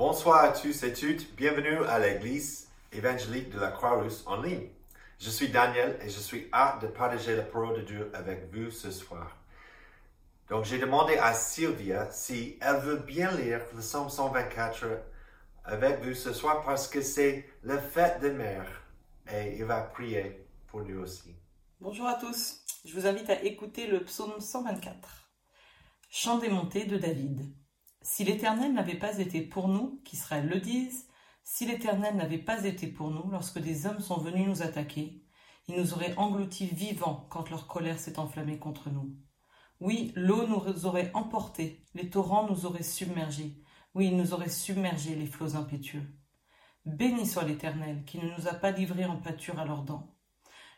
Bonsoir à tous et toutes, bienvenue à l'église évangélique de la Croix-Rousse en ligne. Je suis Daniel et je suis hâte de partager la parole de Dieu avec vous ce soir. Donc j'ai demandé à Sylvia si elle veut bien lire le psaume 124 avec vous ce soir parce que c'est la fête des mères et il va prier pour nous aussi. Bonjour à tous, je vous invite à écouter le psaume 124. Chant des montées de David. Si l'Éternel n'avait pas été pour nous, qu'Israël le dise, si l'Éternel n'avait pas été pour nous lorsque des hommes sont venus nous attaquer, il nous aurait engloutis vivants quand leur colère s'est enflammée contre nous. Oui, l'eau nous aurait emportés, les torrents nous auraient submergés, oui, il nous aurait submergés les flots impétueux. Béni soit l'Éternel, qui ne nous a pas livrés en pâture à leurs dents.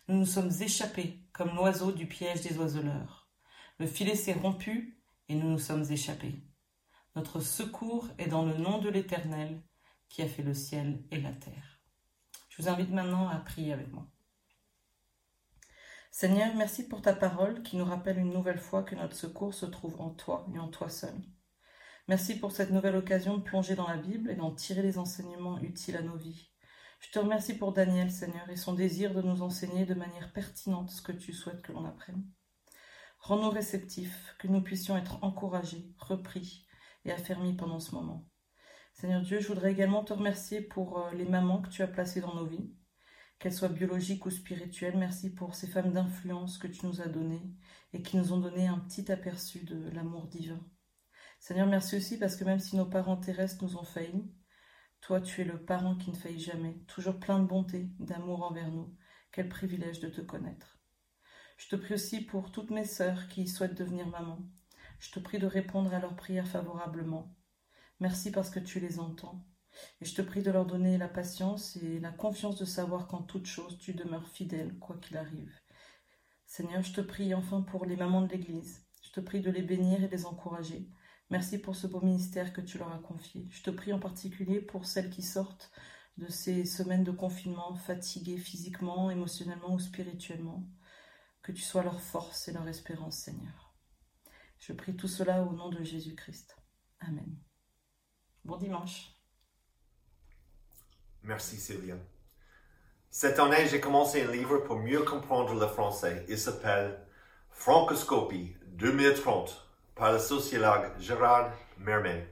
Nous nous sommes échappés comme l'oiseau du piège des oiseleurs. Le filet s'est rompu et nous nous sommes échappés. Notre secours est dans le nom de l'Éternel qui a fait le ciel et la terre. Je vous invite maintenant à prier avec moi. Seigneur, merci pour ta parole qui nous rappelle une nouvelle fois que notre secours se trouve en toi et en toi seul. Merci pour cette nouvelle occasion de plonger dans la Bible et d'en tirer les enseignements utiles à nos vies. Je te remercie pour Daniel, Seigneur, et son désir de nous enseigner de manière pertinente ce que tu souhaites que l'on apprenne. Rends-nous réceptifs, que nous puissions être encouragés, repris, et affermi pendant ce moment. Seigneur Dieu, je voudrais également te remercier pour euh, les mamans que tu as placées dans nos vies, qu'elles soient biologiques ou spirituelles. Merci pour ces femmes d'influence que tu nous as données et qui nous ont donné un petit aperçu de l'amour divin. Seigneur, merci aussi parce que même si nos parents terrestres nous ont failli, toi tu es le parent qui ne faillit jamais, toujours plein de bonté, d'amour envers nous. Quel privilège de te connaître. Je te prie aussi pour toutes mes sœurs qui souhaitent devenir maman, je te prie de répondre à leurs prières favorablement. Merci parce que tu les entends. Et je te prie de leur donner la patience et la confiance de savoir qu'en toute chose tu demeures fidèle, quoi qu'il arrive. Seigneur, je te prie enfin pour les mamans de l'Église. Je te prie de les bénir et les encourager. Merci pour ce beau ministère que tu leur as confié. Je te prie en particulier pour celles qui sortent de ces semaines de confinement, fatiguées physiquement, émotionnellement ou spirituellement. Que tu sois leur force et leur espérance, Seigneur. Je prie tout cela au nom de Jésus-Christ. Amen. Bon dimanche. Merci Sylvia. Cette année, j'ai commencé un livre pour mieux comprendre le français. Il s'appelle Francoscopie 2030 par le sociologue Gérard Mermet.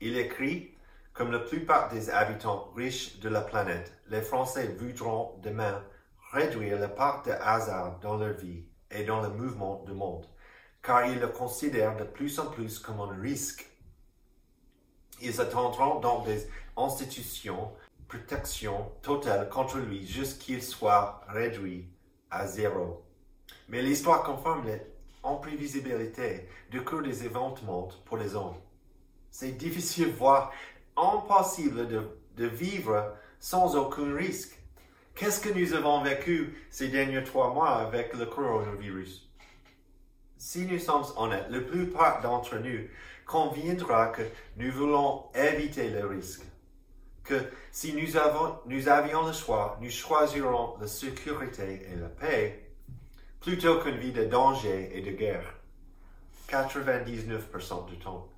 Il écrit Comme la plupart des habitants riches de la planète, les Français voudront demain réduire la part de hasard dans leur vie et dans le mouvement du monde car ils le considèrent de plus en plus comme un risque. Ils attendront donc des institutions protection totale contre lui jusqu'il soit réduit à zéro. Mais l'histoire confirme l'imprévisibilité du cours des événements pour les hommes. C'est difficile, voire impossible de, de vivre sans aucun risque. Qu'est-ce que nous avons vécu ces derniers trois mois avec le coronavirus? Si nous sommes honnêtes, la plupart d'entre nous conviendra que nous voulons éviter le risque. Que si nous, avons, nous avions le choix, nous choisirons la sécurité et la paix plutôt qu'une vie de danger et de guerre. 99% du temps.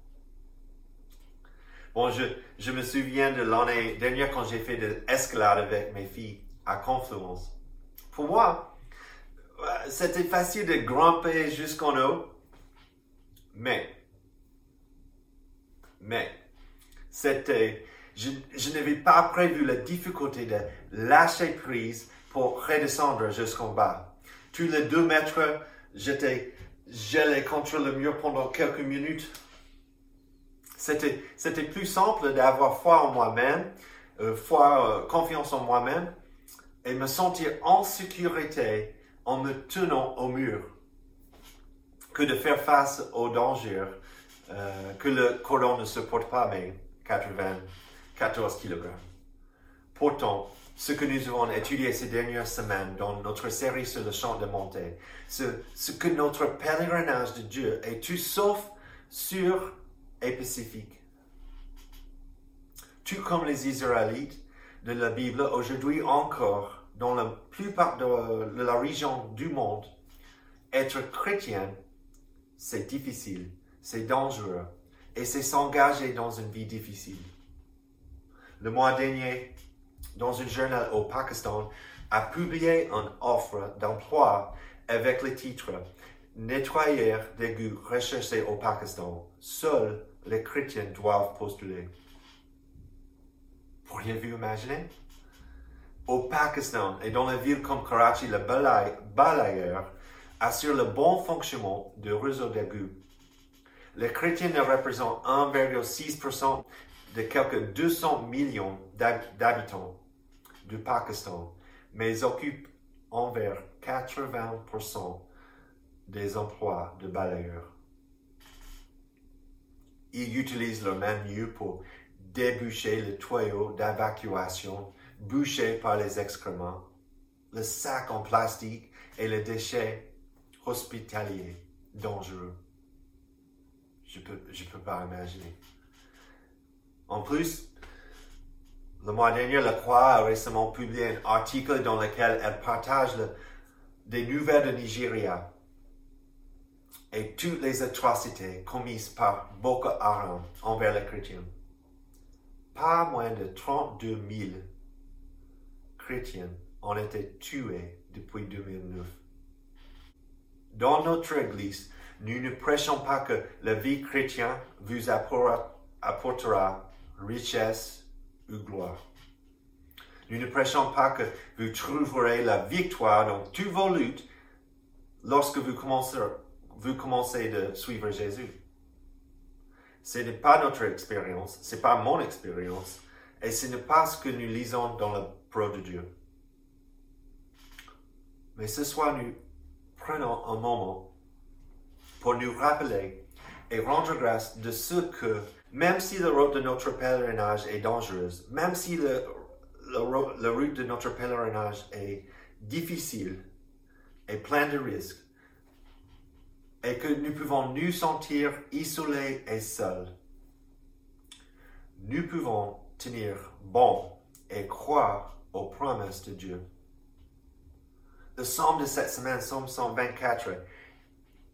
Bon, je, je me souviens de l'année dernière quand j'ai fait de l'escalade avec mes filles à Confluence. Pour moi, c'était facile de grimper jusqu'en haut, mais, mais, c'était, je, n'avais pas prévu la difficulté de lâcher prise pour redescendre jusqu'en bas. Tous les deux mètres, j'étais gelé contre le mur pendant quelques minutes. C'était, c'était plus simple d'avoir foi en moi-même, euh, foi, euh, confiance en moi-même et me sentir en sécurité en me tenant au mur que de faire face aux dangers euh, que le colon ne supporte pas, mais 94 kg. Pourtant, ce que nous avons étudié ces dernières semaines dans notre série sur le champ de montée, ce que notre pèlerinage de Dieu est tout sauf sûr et pacifique. Tout comme les Israélites de la Bible, aujourd'hui encore, dans la plupart de, la région du monde, être chrétien, c'est difficile, c'est dangereux et c'est s'engager dans une vie difficile. le mois dernier, dans un journal au Pakistan, a publié une offre d'emploi avec le titre Nettoyeur d'égout recherché au Pakistan. Seuls les chrétiens doivent postuler. Pourriez-vous imaginer? Au Pakistan et dans la ville comme Karachi, le balayeur assure le bon fonctionnement du réseau d'égout. Les chrétiens ne représentent 1,6% de quelques 200 millions d'habitants du Pakistan, mais occupent envers 80% des emplois de balayeurs. Ils utilisent leur main pour déboucher le tuyau d'évacuation bouché par les excréments, le sac en plastique et les déchets hospitaliers dangereux. Je peux, je peux pas imaginer. En plus, le mois dernier, La Croix a récemment publié un article dans lequel elle partage des nouvelles de Nigeria et toutes les atrocités commises par Boko Haram envers les chrétiens. Pas moins de 32 000 chrétiens ont été tués depuis 2009. Dans notre Église, nous ne prêchons pas que la vie chrétienne vous apportera richesse ou gloire. Nous ne prêchons pas que vous trouverez la victoire dans toutes vos luttes lorsque vous commencez, vous commencez de suivre Jésus. Ce n'est pas notre expérience, ce n'est pas mon expérience, et ce n'est pas ce que nous lisons dans la de Dieu. Mais ce soir, nous prenons un moment pour nous rappeler et rendre grâce de ce que, même si la route de notre pèlerinage est dangereuse, même si le, la route de notre pèlerinage est difficile et plein de risques, et que nous pouvons nous sentir isolés et seuls, nous pouvons tenir bon et croire aux promesses de Dieu. Le psaume de cette semaine, psaume 124,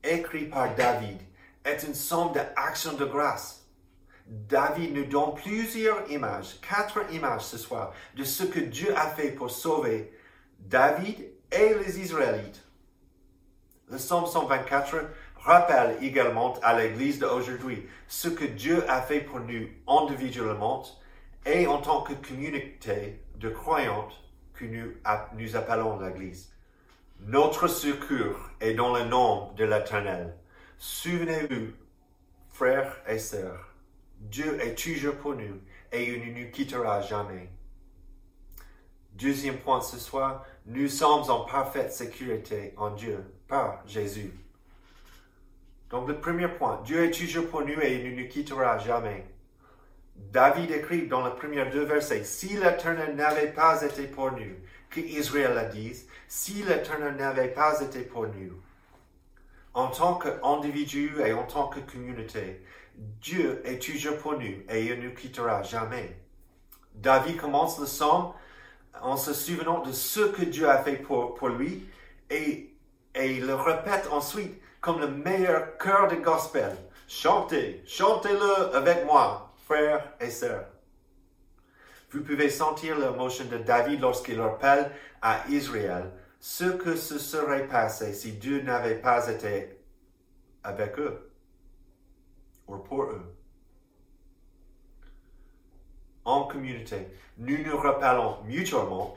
écrit par David, est une somme d'action de grâce. David nous donne plusieurs images, quatre images ce soir, de ce que Dieu a fait pour sauver David et les Israélites. Le psaume 124 rappelle également à l'Église d'aujourd'hui ce que Dieu a fait pour nous individuellement et en tant que communauté de croyantes que nous, nous appelons l'Église. Notre secours est dans le nom de l'Éternel. Souvenez-vous, frères et sœurs, Dieu est toujours pour nous et il ne nous quittera jamais. Deuxième point ce soir, nous sommes en parfaite sécurité en Dieu par Jésus. Donc le premier point, Dieu est toujours pour nous et il ne nous quittera jamais. David écrit dans les premiers deux versets, si l'Éternel n'avait pas été pour nous, que Israël a dit, si l'Éternel n'avait pas été pour nous, en tant qu'individu et en tant que communauté, Dieu est toujours pour nous et il ne nous quittera jamais. David commence le psaume en se souvenant de ce que Dieu a fait pour, pour lui et, et il le répète ensuite comme le meilleur cœur de gospel. Chantez, chantez-le avec moi, frères et sœurs. Vous pouvez sentir l'émotion de David lorsqu'il rappelle à Israël ce que se serait passé si Dieu n'avait pas été avec eux ou pour eux. En communauté, nous nous rappelons mutuellement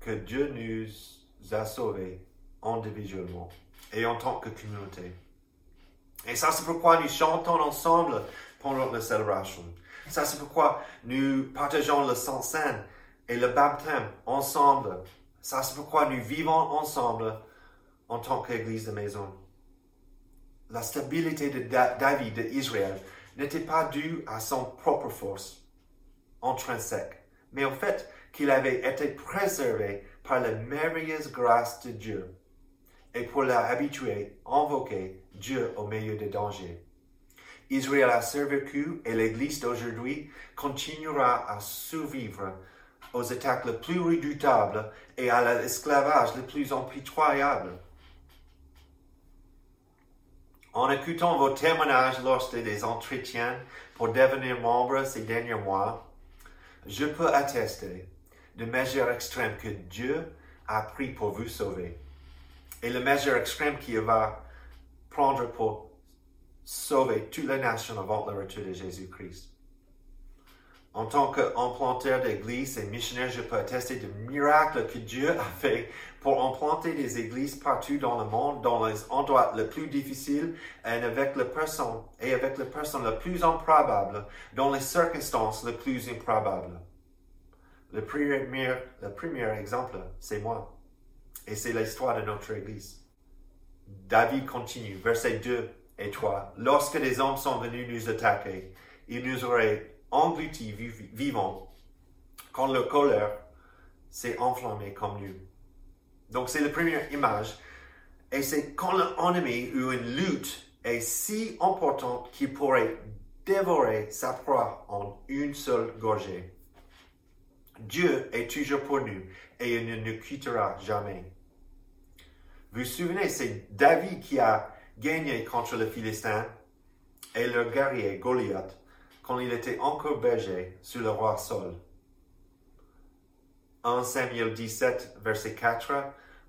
que Dieu nous a sauvés individuellement et en tant que communauté. Et ça, c'est pourquoi nous chantons ensemble pendant la célébration. Ça, c'est pourquoi nous partageons le sang saint et le baptême ensemble. Ça, c'est pourquoi nous vivons ensemble en tant qu'Église de maison. La stabilité de David d'Israël n'était pas due à son propre force intrinsèque, mais au fait qu'il avait été préservé par la merveilleuse grâce de Dieu et pour l'habituer, invoquer Dieu au milieu des dangers. Israël a survécu et l'Église d'aujourd'hui continuera à survivre aux attaques les plus redoutables et à l'esclavage le plus impitoyable. En écoutant vos témoignages lors des entretiens pour devenir membre ces derniers mois, je peux attester de mesures extrêmes que Dieu a pris pour vous sauver. Et la mesure extrême qu'il va prendre pour sauver toutes les nations avant le retour de Jésus-Christ. En tant qu'implanteur d'église et missionnaire, je peux attester de miracles que Dieu a fait pour implanter des églises partout dans le monde, dans les endroits les plus difficiles et avec les personnes, et avec les personnes les plus improbables, dans les circonstances les plus improbables. Le premier, le premier exemple, c'est moi. Et c'est l'histoire de notre Église. David continue, verset 2 et 3. Lorsque les hommes sont venus nous attaquer, ils nous auraient engloutis vivants quand leur colère s'est enflammée comme nous. Donc c'est la première image. Et c'est quand l'ennemi ou une lutte est si importante qu'il pourrait dévorer sa proie en une seule gorgée. Dieu est toujours pour nous et il ne nous quittera jamais. Vous vous souvenez, c'est David qui a gagné contre le Philistin et le guerrier Goliath quand il était encore berger sur le roi Saul. 1 Samuel 17, verset 4,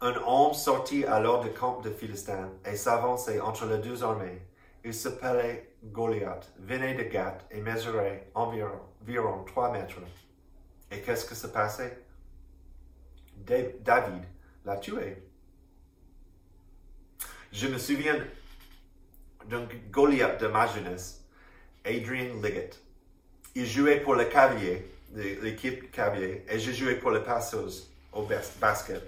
un homme sortit alors du camp de Philistin et s'avançait entre les deux armées. Il s'appelait Goliath, venait de Gath et mesurait environ, environ 3 mètres. Et qu'est-ce que se passait? David l'a tué. Je me souviens d'un Goliath de ma jeunesse, Adrian Liggett. Il jouait pour le cavalier, l'équipe cavalier, et je jouais pour les Passos au basket.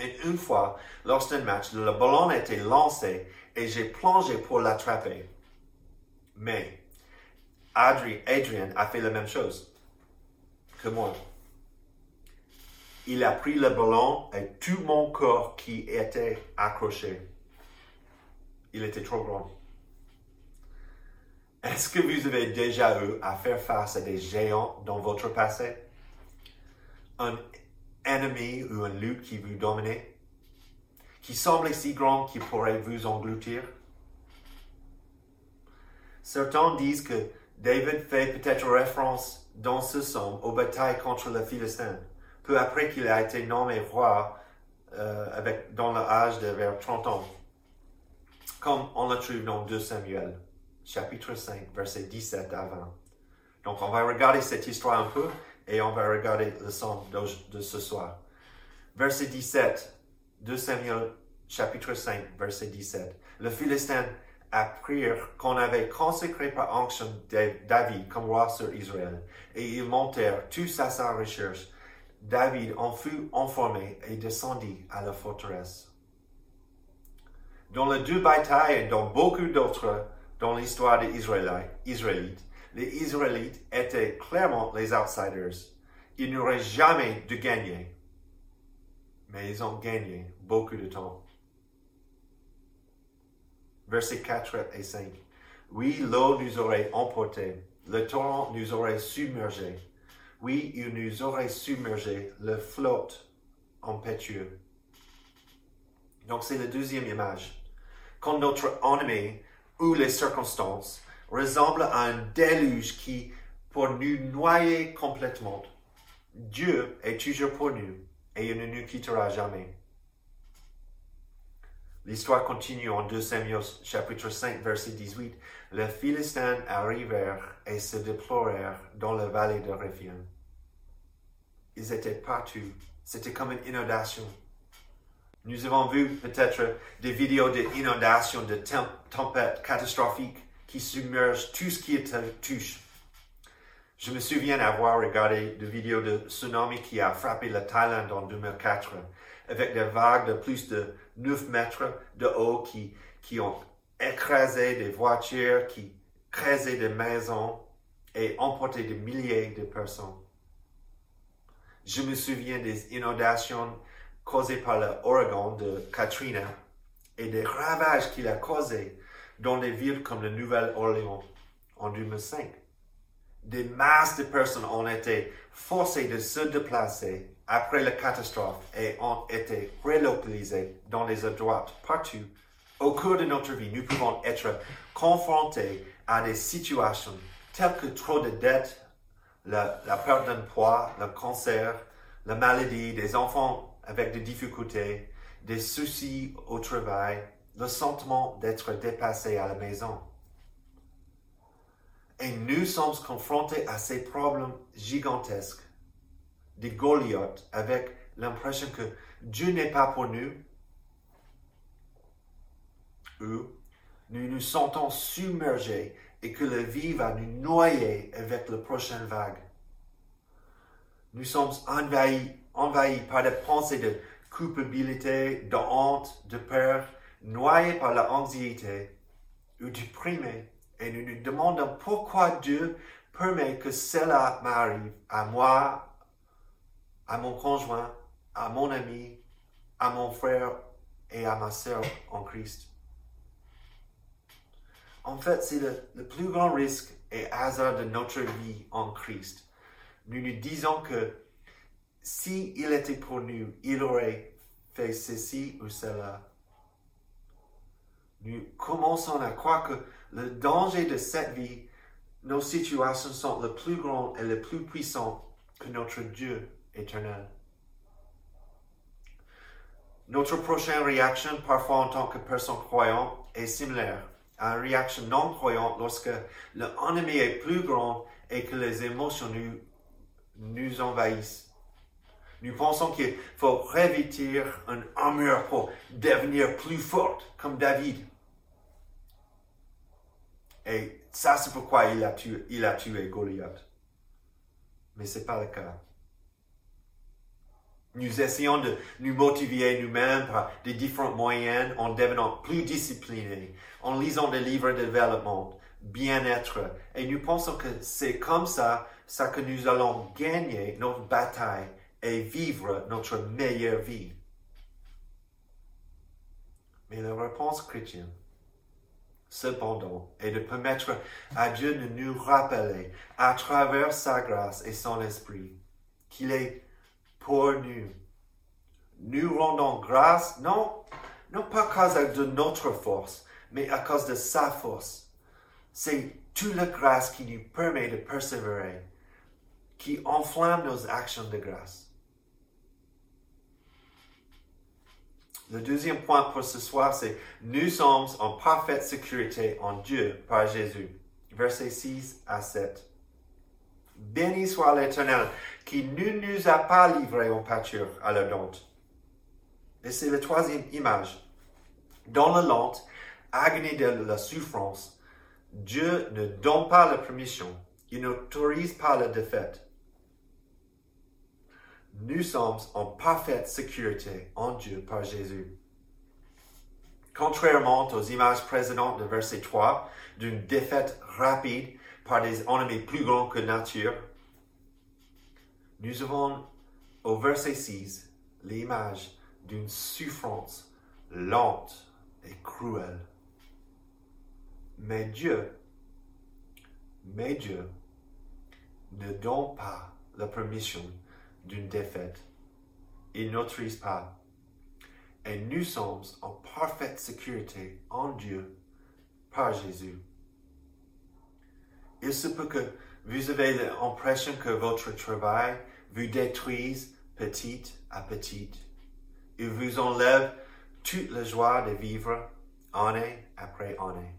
Et une fois, lors d'un match, le ballon été lancé et j'ai plongé pour l'attraper. Mais Adrian a fait la même chose que moi. Il a pris le ballon et tout mon corps qui était accroché. Il était trop grand. Est-ce que vous avez déjà eu à faire face à des géants dans votre passé? Un ennemi ou un loup qui vous domine, qui semble si grand qu'il pourrait vous engloutir? Certains disent que David fait peut-être référence dans ce somme aux batailles contre le Philistin, peu après qu'il a été nommé roi euh, dans l'âge de vers 30 ans, comme on le trouve dans 2 Samuel, chapitre 5, verset 17 à 20. Donc on va regarder cette histoire un peu et on va regarder le somme de, ce soir. Verset 17, 2 Samuel, chapitre 5, verset 17. Le Philistin apprirent qu'on avait consacré par onction David comme roi sur Israël, et ils montèrent tous à sa recherche. David en fut informé et descendit à la forteresse. Dans les deux batailles et dans beaucoup d'autres dans l'histoire des Israélites, les Israélites étaient clairement les outsiders. Ils n'auraient jamais dû gagner. Mais ils ont gagné beaucoup de temps versets 4 et 5. Oui, l'eau nous aurait emporté, le torrent nous aurait submergé. Oui, il nous aurait submergé, le flotte impétueux. Donc c'est la deuxième image. Quand notre ennemi ou les circonstances ressemblent à un déluge qui, pour nous noyer complètement, Dieu est toujours pour nous et il ne nous quittera jamais. L'histoire continue en 2 Samuel chapitre 5 verset 18. Les Philistins arrivèrent et se déplorèrent dans la vallée de Rephaim. Ils étaient partout. C'était comme une inondation. Nous avons vu peut-être des vidéos d'inondations, de tempêtes catastrophiques qui submergent tout ce qui touche. Je me souviens avoir regardé des vidéos de tsunami qui a frappé la Thaïlande en 2004 avec des vagues de plus de 9 mètres de haut qui, qui ont écrasé des voitures, qui crasé des maisons et emporté des milliers de personnes. Je me souviens des inondations causées par l'ouragan de Katrina et des ravages qu'il a causés dans des villes comme la Nouvelle-Orléans en 2005. Des masses de personnes ont été forcées de se déplacer après la catastrophe et ont été relocalisés dans les endroits partout. Au cours de notre vie, nous pouvons être confrontés à des situations telles que trop de dettes, la, la perte d'un poids, le cancer, la maladie, des enfants avec des difficultés, des soucis au travail, le sentiment d'être dépassé à la maison. Et nous sommes confrontés à ces problèmes gigantesques, des Goliaths, avec l'impression que Dieu n'est pas pour nous, ou nous nous sentons submergés et que la vie va nous noyer avec la prochaine vague. Nous sommes envahis, envahis par des pensées de culpabilité, de honte, de peur, noyés par la anxiété ou déprimés. Et nous nous demandons pourquoi Dieu permet que cela m'arrive à moi, à mon conjoint, à mon ami, à mon frère et à ma sœur en Christ. En fait, c'est le, plus grand risque et hasard de notre vie en Christ. Nous nous disons que si il était nous, il aurait fait ceci ou cela. Nous commençons à croire que le danger de cette vie, nos situations sont le plus grand et le plus puissant que notre Dieu éternel. Notre prochaine réaction, parfois en tant que personne croyante, est similaire à une réaction non croyante lorsque l'ennemi est plus grand et que les émotions nous, nous envahissent. Nous pensons qu'il faut revêtir une armure pour devenir plus forte, comme David. Et ça, c'est pourquoi il a tué, Goliath. Mais ce n'est pas le cas. Nous essayons de nous motiver nous-mêmes par des différents moyens en devenant plus disciplinés, en lisant des livres de développement, bien-être. Et nous pensons que c'est comme ça, ça que nous allons gagner notre bataille et vivre notre meilleure vie. Mais la réponse chrétienne, cependant, est de permettre à Dieu de nous rappeler, à travers sa grâce et son esprit, qu'il est pour nous. Nous rendons grâce, non, non pas à cause de notre force, mais à cause de sa force. C'est toute la grâce qui nous permet de persévérer, qui enflamme nos actions de grâce. Le deuxième point pour ce soir, c'est nous sommes en parfaite sécurité en Dieu par Jésus. Versets 6 à 7. Béni soit l'Éternel qui ne nous a pas livrés en pâture à la lente. Et c'est la troisième image. Dans la lente, agonie de la souffrance, Dieu ne donne pas la permission. Il n'autorise pas la défaite. Nous sommes en parfaite sécurité en Dieu par Jésus. Contrairement aux images précédentes de verset 3, d'une défaite rapide par des ennemis plus grands que nature, nous avons au verset 6 l'image d'une souffrance lente et cruelle. Mais Dieu, mais Dieu ne donne pas la permission d'une défaite. Il n'autorise pas. Et nous sommes en parfaite sécurité en Dieu par Jésus. Il se peut que vous avez l'impression que votre travail vous détruise petit à petit. Il vous enlève toute la joie de vivre année après année.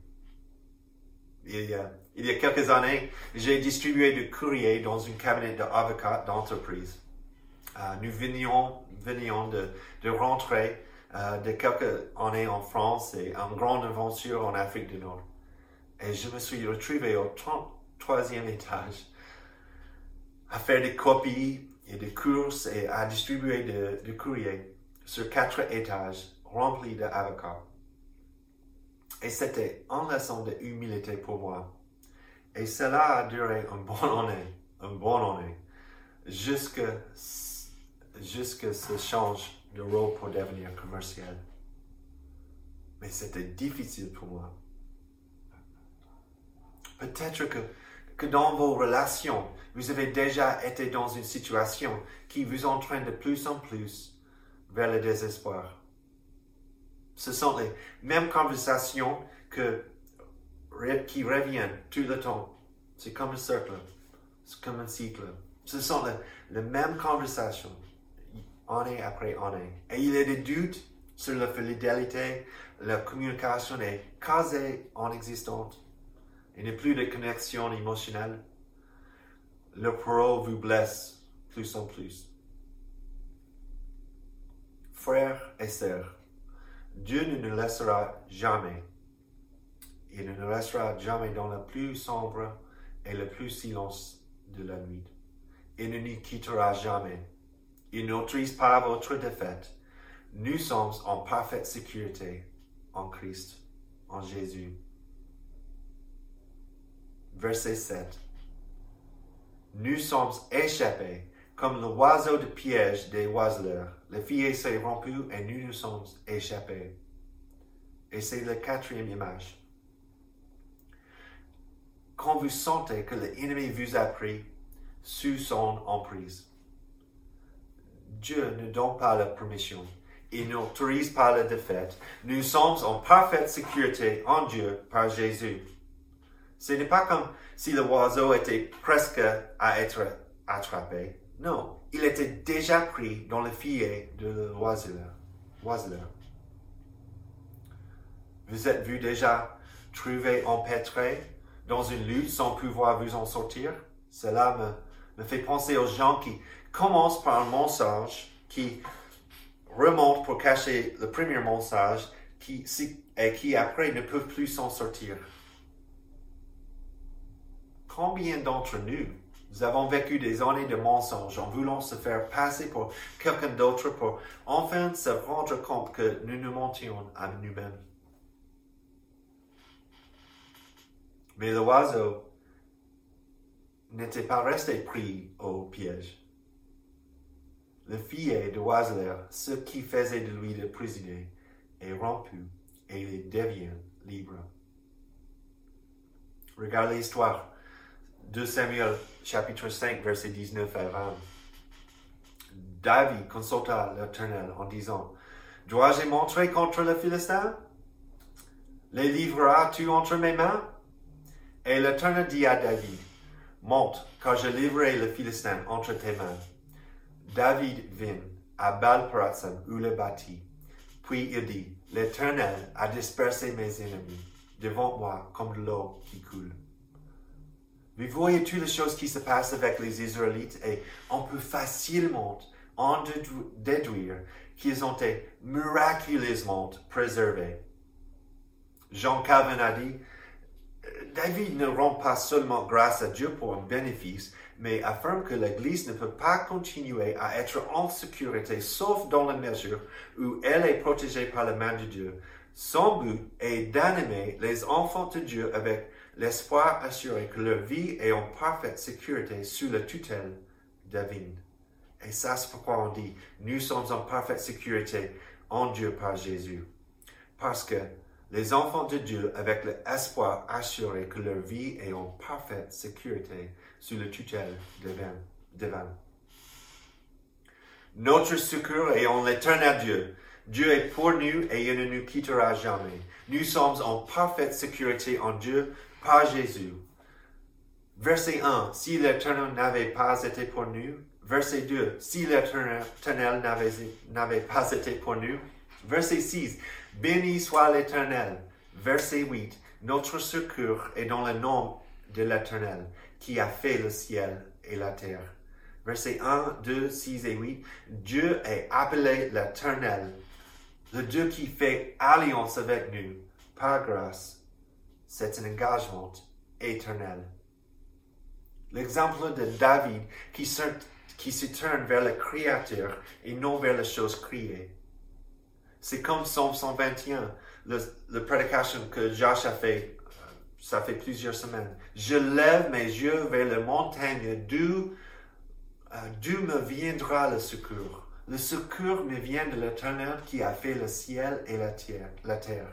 Il y a, il y a quelques années, j'ai distribué du courrier dans une cabinet d'avocats d'entreprise. Euh, nous venions, venions de, de rentrer euh, de quelques années en France et en grande aventure en Afrique du Nord. Et je me suis retrouvé au 33e étage à faire des copies et des courses et à distribuer du courrier sur quatre étages remplis d'avocats. Et c'était une leçon d'humilité pour moi. Et cela a duré une bonne année, une bonne année, jusqu'à jusqu'à ce change de rôle pour devenir commercial. Mais c'était difficile pour moi. Peut-être que, que dans vos relations, vous avez déjà été dans une situation qui vous entraîne de plus en plus vers le désespoir. Ce sont les mêmes conversations que, qui reviennent tout le temps. C'est comme un cercle. C'est comme un cycle. Ce sont les mêmes conversations, année après année. Et il y a des doutes sur la fidélité, la communication est quasi inexistante. Il n'y a plus de connexion émotionnelle. Le parole vous blesse plus en plus. Frères et sœurs, Dieu ne nous laissera jamais. Il ne nous laissera jamais dans le plus sombre et le plus silence de la nuit. Il ne nous quittera jamais. Il n'autorise pas votre défaite. Nous sommes en parfaite sécurité en Christ, en Jésus. Verset 7. Nous sommes échappés comme l'oiseau de piège des oiseleurs. Le filet s'est rompu et nous nous sommes échappés. Et c'est la quatrième image. Quand vous sentez que l'ennemi vous a pris sous son emprise, Dieu ne donne pas la permission. Il n'autorise pas la défaite. Nous sommes en parfaite sécurité en Dieu par Jésus. Ce n'est pas comme si l'oiseau était presque à être attrapé. Non, il était déjà pris dans le filet de l'oiseleur. Vous êtes-vous déjà trouvé empêtré dans une lutte sans pouvoir vous en sortir? Cela me fait penser aux gens qui commencent par un mensonge, qui remontent pour cacher le premier mensonge, qui, et qui après ne peuvent plus s'en sortir. Combien d'entre nous nous avons vécu des années de mensonges en voulant se faire passer pour quelqu'un d'autre pour enfin se rendre compte que nous nous mentions à nous-mêmes. Mais l'oiseau n'était pas resté pris au piège. Le filet de oiseleur, ce qui faisait de lui le prisonnier, est rompu et il devient libre. Regarde l'histoire de Samuel chapitre 5, verset 19 à 20. David consulta l'Éternel en disant, Dois-je montrer contre le Philistin? Les livreras-tu entre mes mains? Et l'Éternel dit à David, Monte, car je livrerai le Philistin entre tes mains. David vint à baal où le bâtit. Puis il dit, L'Éternel a dispersé mes ennemis devant moi comme de l'eau qui coule. Vous voyez toutes les choses qui se passent avec les Israélites et on peut facilement en déduire qu'ils ont été miraculeusement préservés. Jean Calvin a dit, David ne rend pas seulement grâce à Dieu pour un bénéfice, mais affirme que l'Église ne peut pas continuer à être en sécurité sauf dans la mesure où elle est protégée par la main de Dieu. Son but est d'animer les enfants de Dieu avec l'espoir assuré que leur vie est en parfaite sécurité sous la tutelle divine. Et ça, c'est pourquoi on dit, nous sommes en parfaite sécurité en Dieu par Jésus. Parce que les enfants de Dieu, avec l'espoir assuré que leur vie est en parfaite sécurité sous la tutelle divine. Notre secours est en l'éternel Dieu. Dieu est pour nous et il ne nous quittera jamais. Nous sommes en parfaite sécurité en Dieu par Jésus. Verset 1, si l'Éternel n'avait pas été pour nous. Verset 2, si l'Éternel n'avait pas été pour nous. Verset 6, béni soit l'Éternel. Verset 8, notre secours est dans le nom de l'Éternel qui a fait le ciel et la terre. Verset 1, 2, 6 et 8, Dieu est appelé l'Éternel, le Dieu qui fait alliance avec nous par grâce c'est un engagement éternel. L'exemple de David qui se, tourne vers le Créateur et non vers les choses créées. C'est comme Psalm 121, le, le prédication que Josh a fait, ça fait plusieurs semaines. Je lève mes yeux vers la montagne, d'où euh, d'où me viendra le secours. Le secours me vient de l'Éternel qui a fait le ciel et la terre.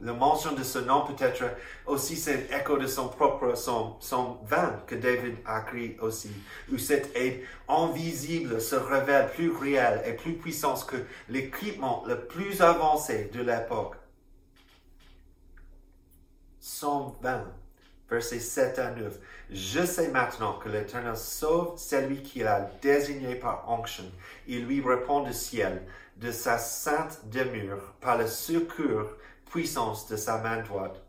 La mention de ce nom peut être aussi cet écho de son propre son, son vin que David a écrit aussi, où cette aide invisible se révèle plus réelle et plus puissante que l'équipement le plus avancé de l'époque. Son vin versets 7 à 9. Je sais maintenant que l'Éternel sauve celui qu'il a désigné par onction. Il lui répond du ciel, de sa sainte demeure, par le secours puissance de sa main droite.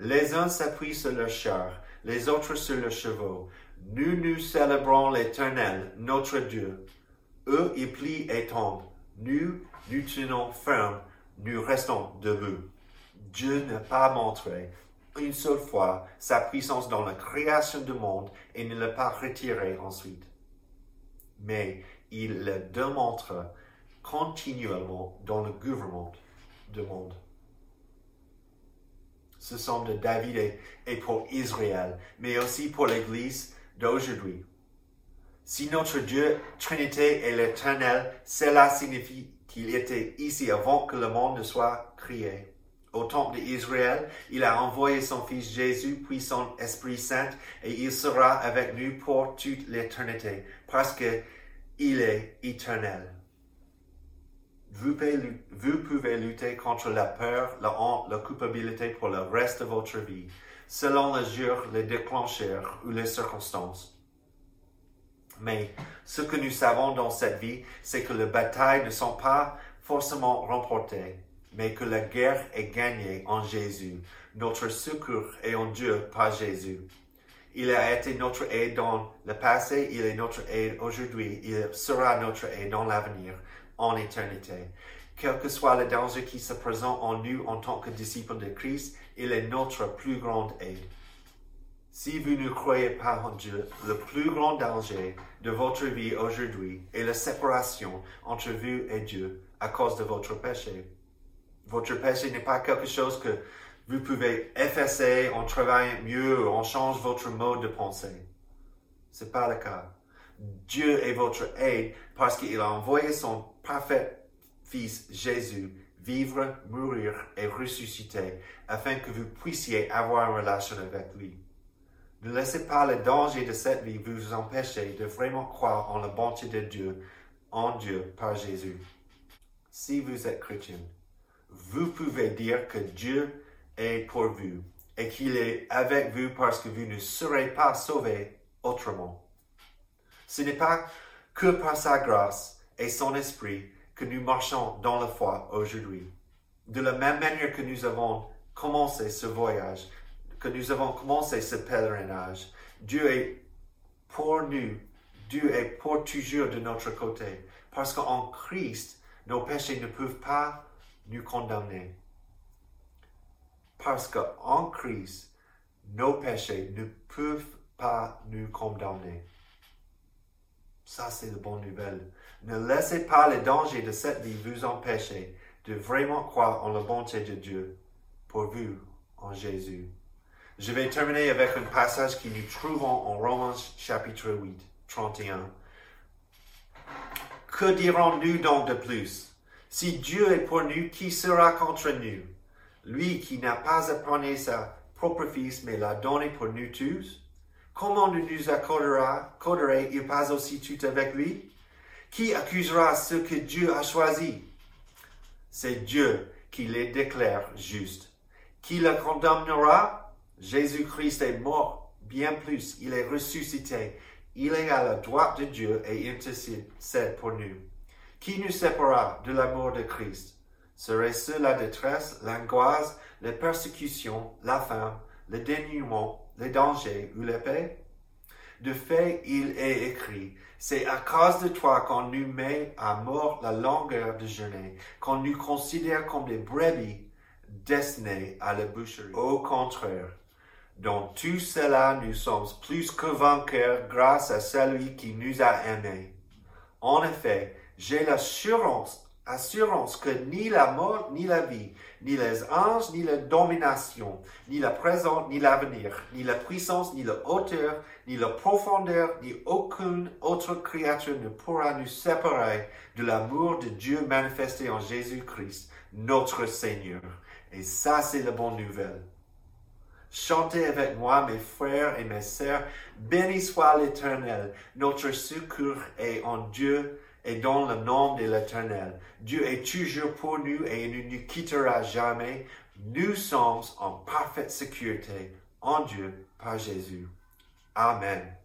Les uns s'appuient sur leur char, les autres sur leurs chevaux. Nous nous célébrons l'Éternel, notre Dieu. Eux, ils plient et tombent. Nous, nous tenons ferme, nous restons debout. Dieu n'a pas montré une seule fois sa puissance dans la création du monde et ne l'a pas retiré ensuite. Mais il le démontre continuellement dans le gouvernement du monde. Ce sont de David et pour Israël, mais aussi pour l'Église d'aujourd'hui. Si notre Dieu, Trinité est l'éternel, cela signifie qu'il était ici avant que le monde ne soit créé. Au temple d'Israël, il a envoyé son Fils Jésus, puis son Esprit Saint, et il sera avec nous pour toute l'éternité, parce qu'il est éternel. Vous pouvez, lutter contre la peur, la honte, la culpabilité pour le reste de votre vie, selon le jour, les déclencheurs ou les circonstances. Mais ce que nous savons dans cette vie, c'est que les batailles ne sont pas forcément remportées, mais que la guerre est gagnée en Jésus. Notre secours est en Dieu par Jésus. Il a été notre aide dans le passé, il est notre aide aujourd'hui, il sera notre aide dans l'avenir en éternité. Quel que soit le danger qui se présente en nous en tant que disciples de Christ, il est notre plus grande aide. Si vous ne croyez pas en Dieu, le plus grand danger de votre vie aujourd'hui est la séparation entre vous et Dieu à cause de votre péché. Votre péché n'est pas quelque chose que vous pouvez effacer en travaillant mieux, en change votre mode de pensée. C'est pas le cas. Dieu est votre aide parce qu'il a envoyé son parfait Fils Jésus vivre, mourir et ressusciter afin que vous puissiez avoir une relation avec lui. Ne laissez pas le danger de cette vie vous empêcher de vraiment croire en la bonté de Dieu, en Dieu par Jésus. Si vous êtes chrétien, vous pouvez dire que Dieu est pour vous et qu'il est avec vous parce que vous ne serez pas sauvés autrement. Ce n'est pas que par sa grâce et son esprit que nous marchons dans la foi aujourd'hui. De la même manière que nous avons commencé ce voyage, que nous avons commencé ce pèlerinage, Dieu est pour nous, Dieu est pour toujours de notre côté, parce qu'en Christ, nos péchés ne peuvent pas nous condamner. Parce qu'en Christ, nos péchés ne peuvent pas nous condamner. Ça, c'est la bonne nouvelle. Ne laissez pas les dangers de cette vie vous empêcher de vraiment croire en la bonté de Dieu pour vous en Jésus. Je vais terminer avec un passage que nous trouvons en Romains chapitre 8, 31. Que dirons-nous donc de plus? Si Dieu est pour nous, qui sera contre nous? Lui qui n'a pas appris sa propre Fils, mais l'a donné pour nous tous? comment ne nous accorderait-il pas aussi tout avec lui? Qui accusera ce que Dieu a choisi? C'est Dieu qui les déclare justes. Qui le condamnera? Jésus-Christ est mort, bien plus, il est ressuscité. Il est à la droite de Dieu et intercède pour nous. Qui nous séparera de l'amour de Christ? Serait-ce la détresse, l'angoisse, les persécutions, la faim, le dénuement, les dangers ou l'épée? De fait, il est écrit, c'est à cause de toi qu'on nous met à mort la longueur de journée, qu'on nous considère comme des brebis destinées à la boucherie. Au contraire, dans tout cela, nous sommes plus que vainqueurs grâce à celui qui nous a aimés. En effet, j'ai l'assurance assurance que ni la mort, ni la vie, ni les anges, ni la domination, ni la présent, ni l'avenir, ni la puissance, ni la hauteur, ni la profondeur, ni aucune autre créature ne pourra nous séparer de l'amour de Dieu manifesté en Jésus-Christ, notre Seigneur. Et ça, c'est la bonne nouvelle. Chantez avec moi, mes frères et mes sœurs, béni soit l'Éternel, notre secours est en Dieu, et dans le nom de l'Éternel. Dieu est toujours pour nous et il ne nous quittera jamais. Nous sommes en parfaite sécurité en Dieu par Jésus. Amen.